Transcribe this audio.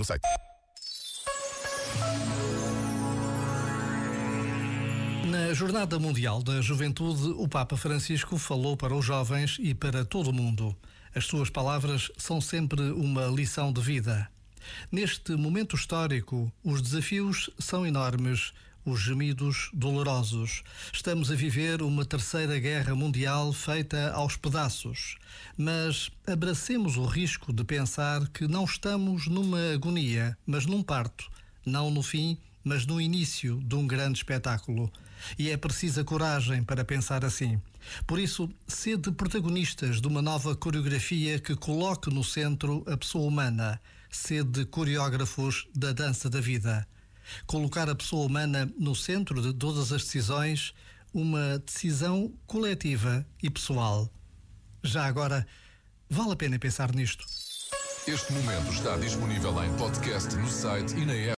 no site. Na Jornada Mundial da Juventude, o Papa Francisco falou para os jovens e para todo o mundo. As suas palavras são sempre uma lição de vida. Neste momento histórico, os desafios são enormes, os gemidos dolorosos. Estamos a viver uma terceira guerra mundial feita aos pedaços. Mas abracemos o risco de pensar que não estamos numa agonia, mas num parto, não no fim mas no início de um grande espetáculo. E é precisa coragem para pensar assim. Por isso, sede protagonistas de uma nova coreografia que coloque no centro a pessoa humana. Sede coreógrafos da dança da vida. Colocar a pessoa humana no centro de todas as decisões, uma decisão coletiva e pessoal. Já agora, vale a pena pensar nisto. Este momento está disponível em podcast no site e na app.